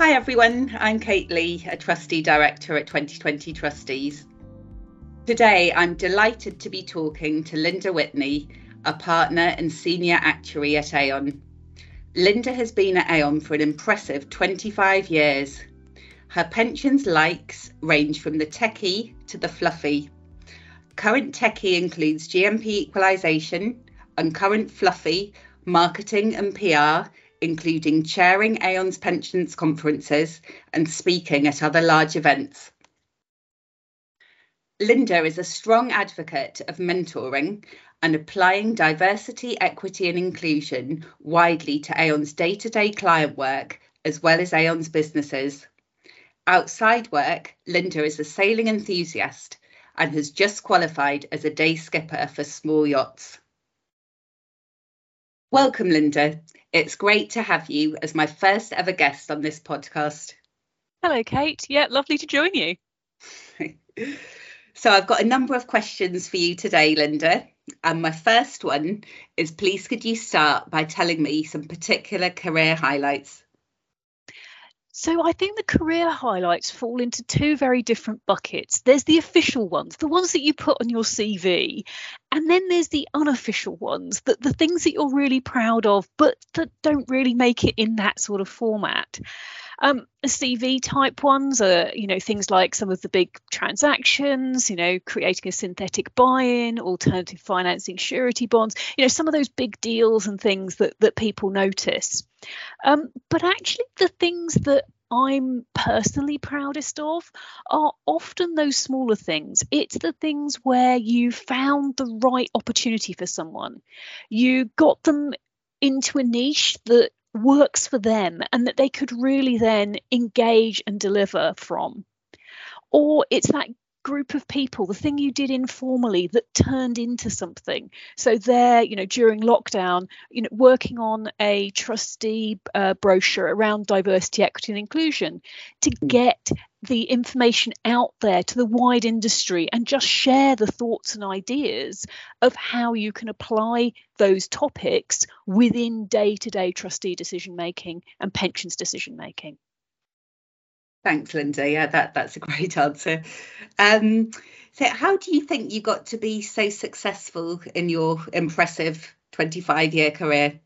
Hi everyone, I'm Kate Leigh, a Trustee Director at 2020 Trustees. Today I'm delighted to be talking to Lynda Whitney, a partner and senior actuary at Aon. Lynda has been at Aon for an impressive 25 years. Her pensions likes range from the techie to the fluffy. Current techie includes GMP equalisation and current fluffy, marketing and PR, including chairing Aon's pensions conferences and speaking at other large events. Lynda is a strong advocate of mentoring and applying diversity, equity, and inclusion widely to Aon's day to day client work as well as Aon's businesses. Outside work, Lynda is a sailing enthusiast and has just qualified as a day skipper for small yachts. Welcome, Lynda. It's great to have you as my first ever guest on this podcast. Hello, Kate. Yeah, lovely to join you. so, I've got a number of questions for you today, Lynda. And my first one is please could you start by telling me some particular career highlights? So I think the career highlights fall into two very different buckets. There's the official ones, the ones that you put on your CV, and then there's the unofficial ones, that the things that you're really proud of, but that don't really make it in that sort of format. Um, CV type ones are, you know, things like some of the big transactions, you know, creating a synthetic buy-in, alternative financing, surety bonds, you know, some of those big deals and things that that people notice. Um, but actually, the things that I'm personally proudest of are often those smaller things. It's the things where you found the right opportunity for someone. You got them into a niche that works for them and that they could really then engage and deliver from. Or it's that group of people, the thing you did informally that turned into something. So there, you know, during lockdown, you know, working on a trustee uh, brochure around diversity, equity, and inclusion to hmm. get the information out there to the wide industry and just share the thoughts and ideas of how you can apply those topics within day-to-day trustee decision making and pensions decision making. Thanks, Lynda. Yeah, that, that's a great answer. Um, so, how do you think you got to be so successful in your impressive 25 year career?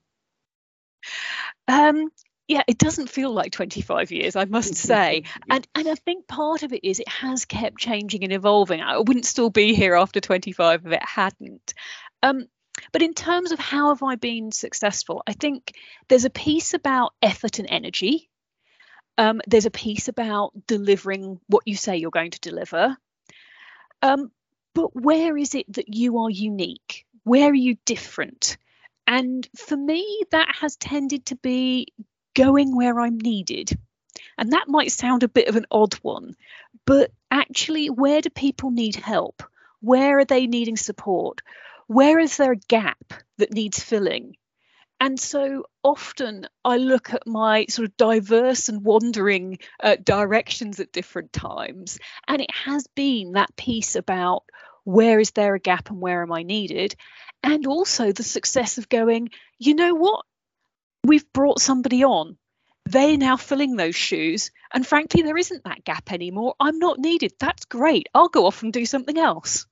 Um, yeah, it doesn't feel like 25 years, I must say. and and I think part of it is it has kept changing and evolving. I wouldn't still be here after 25 if it hadn't. Um, but in terms of how have I been successful, I think there's a piece about effort and energy um, there's a piece about delivering what you say you're going to deliver. Um, but where is it that you are unique? Where are you different? And for me, that has tended to be going where I'm needed. And that might sound a bit of an odd one, but actually, where do people need help? Where are they needing support? Where is there a gap that needs filling? And so often I look at my sort of diverse and wandering uh, directions at different times, and it has been that piece about where is there a gap and where am I needed? And also the success of going, you know what? We've brought somebody on. They're now filling those shoes. And frankly, there isn't that gap anymore. I'm not needed. That's great. I'll go off and do something else.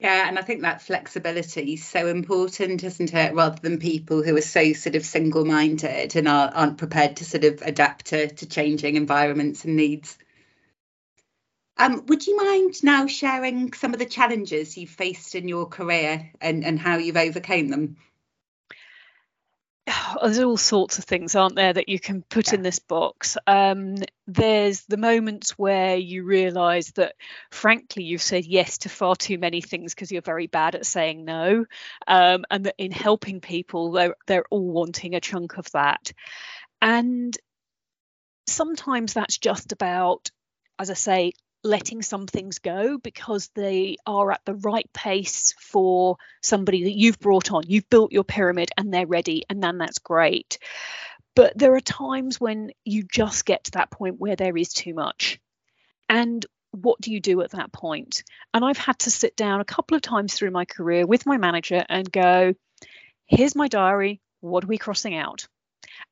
Yeah, and I think that flexibility is so important, isn't it? Rather than people who are so sort of single minded and are, aren't prepared to sort of adapt to, to changing environments and needs. Um, would you mind now sharing some of the challenges you've faced in your career and, and how you've overcame them? there's all sorts of things, aren't there, that you can put yeah. in this box. Um, there's the moments where you realise that, frankly, you've said yes to far too many things because you're very bad at saying no, um, and that in helping people, they're they're all wanting a chunk of that, and sometimes that's just about, as I say, letting some things go because they are at the right pace for somebody that you've brought on. You've built your pyramid and they're ready, and then that's great. But there are times when you just get to that point where there is too much. And what do you do at that point? And I've had to sit down a couple of times through my career with my manager and go, here's my diary. What are we crossing out?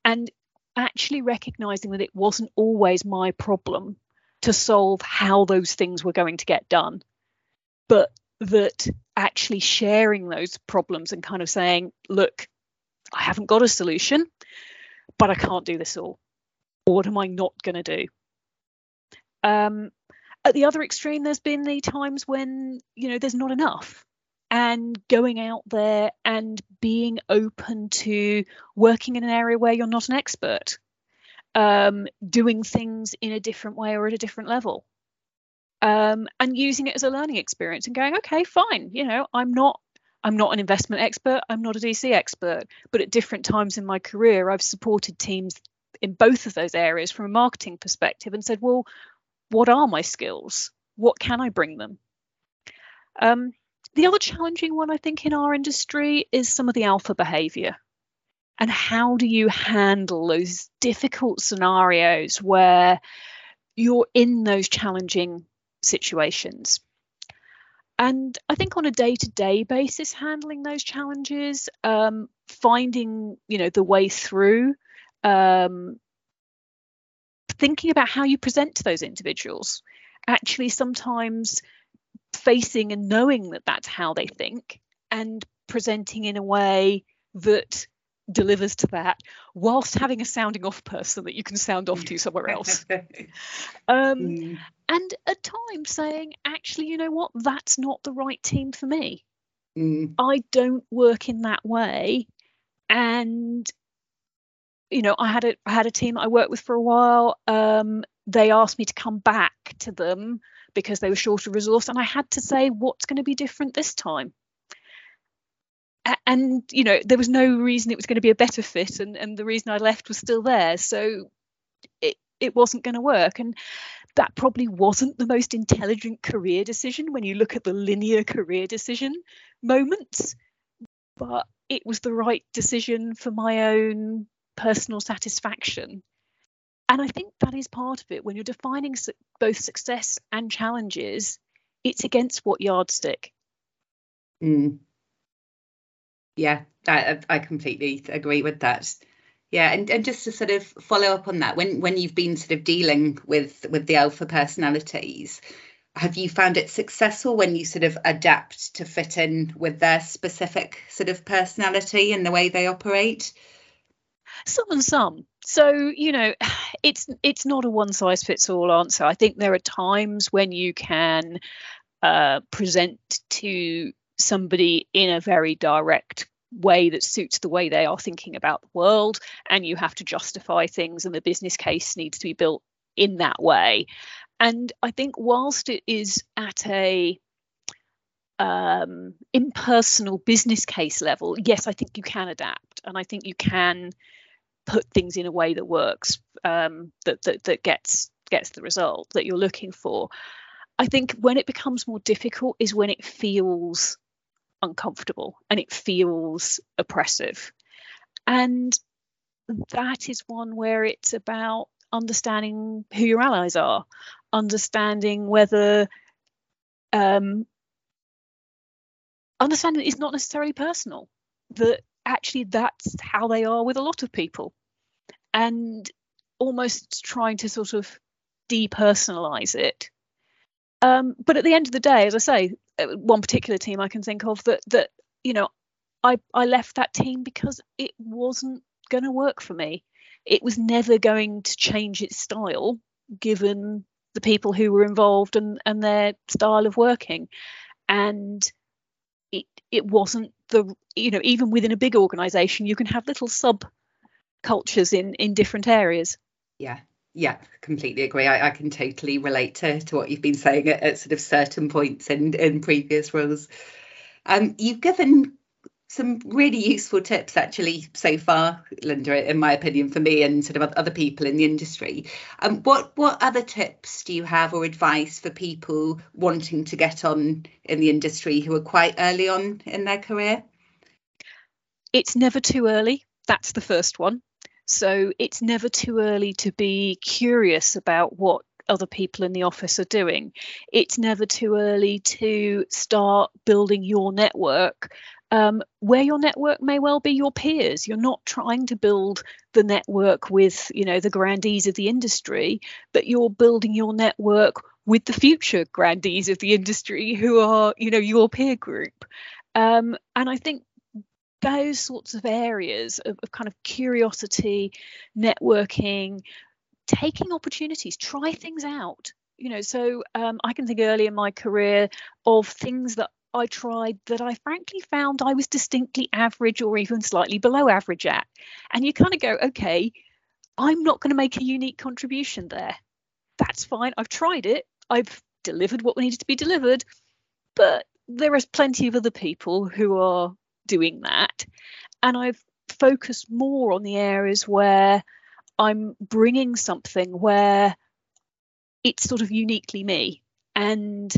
And actually recognizing that it wasn't always my problem to solve how those things were going to get done, but that actually sharing those problems and kind of saying, look, I haven't got a solution, but I can't do this all. What am I not going to do? Um, at the other extreme, there's been the times when, you know, there's not enough and going out there and being open to working in an area where you're not an expert, um, doing things in a different way or at a different level, um, and using it as a learning experience and going, okay, fine, you know, I'm not. I'm not an investment expert. I'm not a DC expert. But at different times in my career, I've supported teams in both of those areas from a marketing perspective and said, well, what are my skills? What can I bring them? Um, the other challenging one, I think, in our industry is some of the alpha behavior. And how do you handle those difficult scenarios where you're in those challenging situations? And I think on a day-to-day basis, handling those challenges, um, finding you know the way through, um, thinking about how you present to those individuals. Actually, sometimes facing and knowing that that's how they think and presenting in a way that delivers to that whilst having a sounding off person that you can sound off to somewhere else. Um, mm. and at times saying actually you know what? That's not the right team for me. Mm. i don't work in that way. And you know i had a I had a team i worked with for a while. Um, they asked me to come back to them because they were short of resource. And I had to say what's going to be different this time and you know there was no reason it was going to be a better fit and, and the reason I left was still there so it it wasn't going to work and that probably wasn't the most intelligent career decision when you look at the linear career decision moments but it was the right decision for my own personal satisfaction and I think that is part of it. When you're defining both success and challenges, it's against what yardstick? Mm. Yeah, that, I completely agree with that. Yeah, and, and just to sort of follow up on that, when when you've been sort of dealing with with the alpha personalities, have you found it successful when you sort of adapt to fit in with their specific sort of personality and the way they operate? Some and some so you know it's it's not a one size fits all answer i think there are times when you can uh, present to somebody in a very direct way that suits the way they are thinking about the world and you have to justify things and the business case needs to be built in that way. And i think whilst it is at a um, impersonal business case level yes i think you can adapt and i think you can put things in a way that works um, that, that that gets gets the result that you're looking for. I think when it becomes more difficult is when it feels uncomfortable and it feels oppressive. And that is one where it's about understanding who your allies are understanding whether um, understanding is not necessarily personal that actually that's how they are with a lot of people. And almost trying to sort of depersonalize it. Um, but at the end of the day as i say Uh, one particular team i can think of that that you know i i left that team because it wasn't going to work for me. It was never going to change its style given the people who were involved and and their style of working. And it it wasn't the you know even within a big organization you can have little sub cultures in in different areas. Yeah yeah completely agree I, I can totally relate to, to what you've been saying at, at sort of certain points in in previous roles um you've given some really useful tips actually so far, Lynda, in my opinion, for me and sort of other people in the industry. Um, what what other tips do you have or advice for people wanting to get on in the industry who are quite early on in their career? It's never too early. That's the first one. So it's never too early to be curious about what other people in the office are doing. It's never too early to start building your network um, where your network may well be your peers. You're not trying to build the network with, you know, the grandees of the industry, but you're building your network with the future grandees of the industry who are, you know, your peer group. Um, and I think those sorts of areas of, of kind of curiosity, networking, taking opportunities, try things out. You know, so um, I can think early in my career of things that I tried that I frankly found I was distinctly average or even slightly below average at. And you kind of go, okay, I'm not going to make a unique contribution there. That's fine. I've tried it. I've delivered what needed to be delivered. But there is plenty of other people who are doing that. And I've focused more on the areas where I'm bringing something where it's sort of uniquely me. And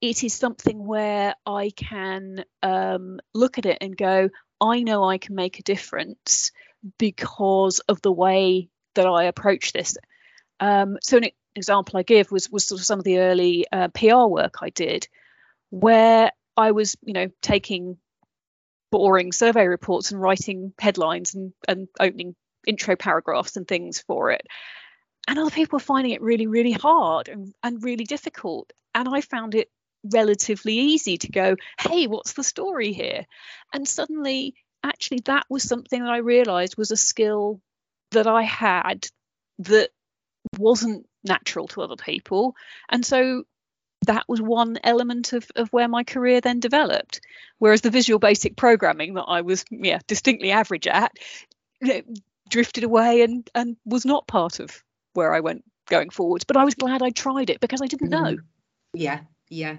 it is something where I can um, look at it and go, I know I can make a difference because of the way that I approach this. Um, so an example I give was was sort of some of the early uh, PR work I did, where I was, you know, taking boring survey reports and writing headlines and, and opening intro paragraphs and things for it. And other people were finding it really, really hard and, and really difficult. And I found it relatively easy to go, hey, what's the story here? And suddenly, actually, that was something that I realized was a skill that I had that wasn't natural to other people. And so that was one element of, of where my career then developed. Whereas the visual basic programming that I was yeah distinctly average at know, drifted away and and was not part of where I went going forwards. But I was glad I tried it because I didn't know. Mm-hmm. Yeah, yeah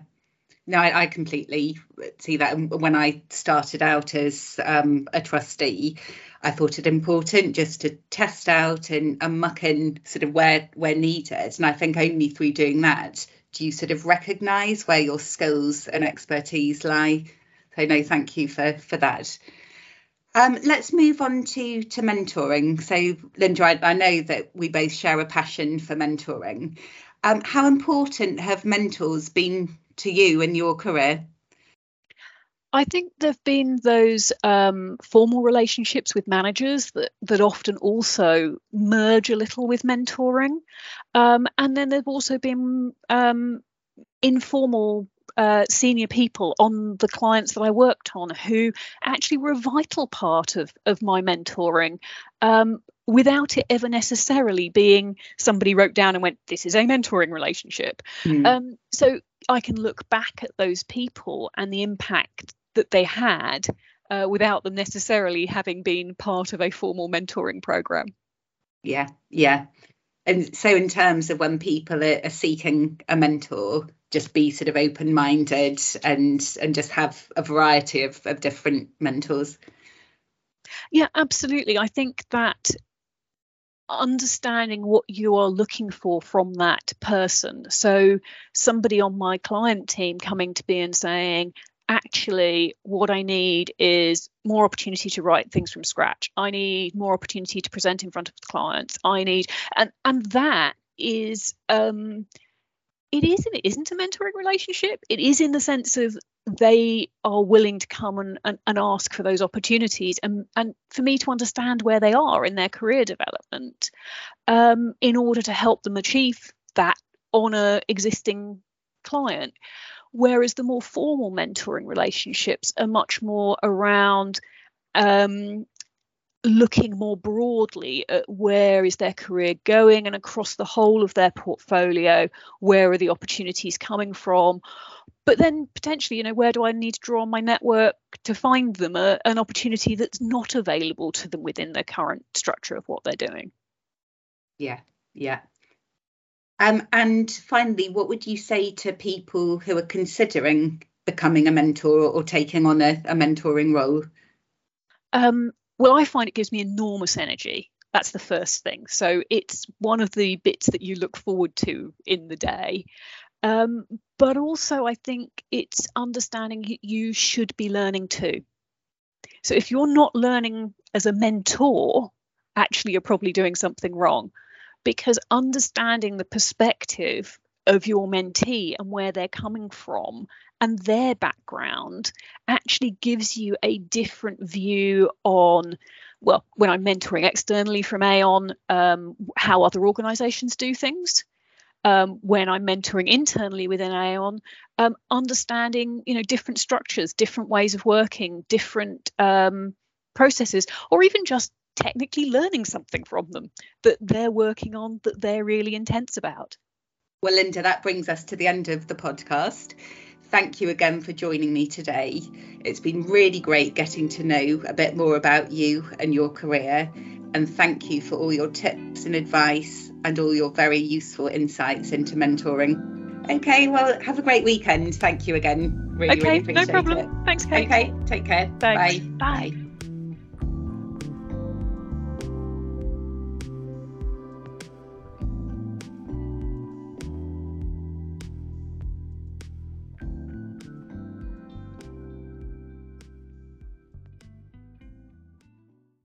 no, I, I, completely see that. When I started out as um, a trustee, I thought it important just to test out and, and muck in sort of where where needed. And I think only through doing that do you sort of recognise where your skills and expertise lie. So no, thank you for for that. Um, let's move on to to mentoring. So Lynda, I, I know that we both share a passion for mentoring. Um, how important have mentors been to you in your career? I think there have been those um, formal relationships with managers that, that often also merge a little with mentoring. Um, and then there have also been um, informal uh, senior people on the clients that I worked on who actually were a vital part of, of my mentoring um, without it ever necessarily being somebody wrote down and went, This is a mentoring relationship. Mm. Um, so I can look back at those people and the impact that they had uh, without them necessarily having been part of a formal mentoring program. Yeah, yeah. And so, in terms of when people are, are seeking a mentor, just be sort of open minded and and just have a variety of, of different mentors. Yeah, absolutely. I think that understanding what you are looking for from that person. So, somebody on my client team coming to me and saying, actually, what I need is more opportunity to write things from scratch. I need more opportunity to present in front of clients. I need, and and that is um, it is and it isn't a mentoring relationship. It is in the sense of they are willing to come and, and, and, ask for those opportunities and, and for me to understand where they are in their career development um, in order to help them achieve that on a existing client. Whereas the more formal mentoring relationships are much more around um, looking more broadly at where is their career going and across the whole of their portfolio where are the opportunities coming from? But then potentially you know where do i need to draw on my network to find them? A, an opportunity that's not available to them within the current structure of what they're doing. Yeah yeah um, and finally what would you say to people who are considering becoming a mentor or taking on a, a mentoring role um, well, I find it gives me enormous energy. That's the first thing. So it's one of the bits that you look forward to in the day. Um, but also, I think it's understanding you should be learning too. So if you're not learning as a mentor, actually, you're probably doing something wrong because understanding the perspective of your mentee and where they're coming from and their background actually gives you a different view on well when i'm mentoring externally from aon um, how other organizations do things. Um, when i'm mentoring internally within aon um, understanding you know different structures different ways of working different um, processes or even just technically learning something from them that they're working on that they're really intense about well, Lynda, that brings us to the end of the podcast. Thank you again for joining me today. It's been really great getting to know a bit more about you and your career. And thank you for all your tips and advice and all your very useful insights into mentoring. Okay, well, have a great weekend. Thank you again. Really, okay, really appreciate no problem. it. Thanks, Kate. Okay, take care. Thanks. Bye. Bye. Bye.